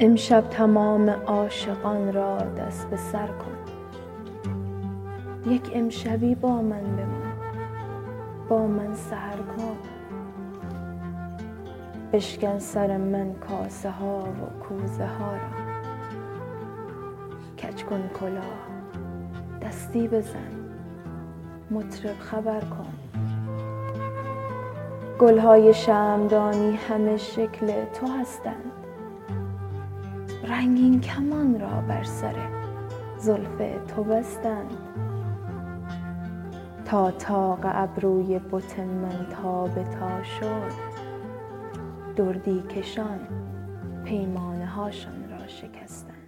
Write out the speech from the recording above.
امشب تمام عاشقان را دست به سر کن. یک امشبی با من بمان با من سحر کن. بشکن سر من کاسه ها و کوزه ها را. کج کن کلاه دستی بزن مطرب خبر کن. گل های شمعدانی همه شکل تو هستند. رنگین کمان را بر سر زلف تو بستند تا طاق ابروی بت من تا به تا شد دردی کشان پیمانه هاشان را شکستند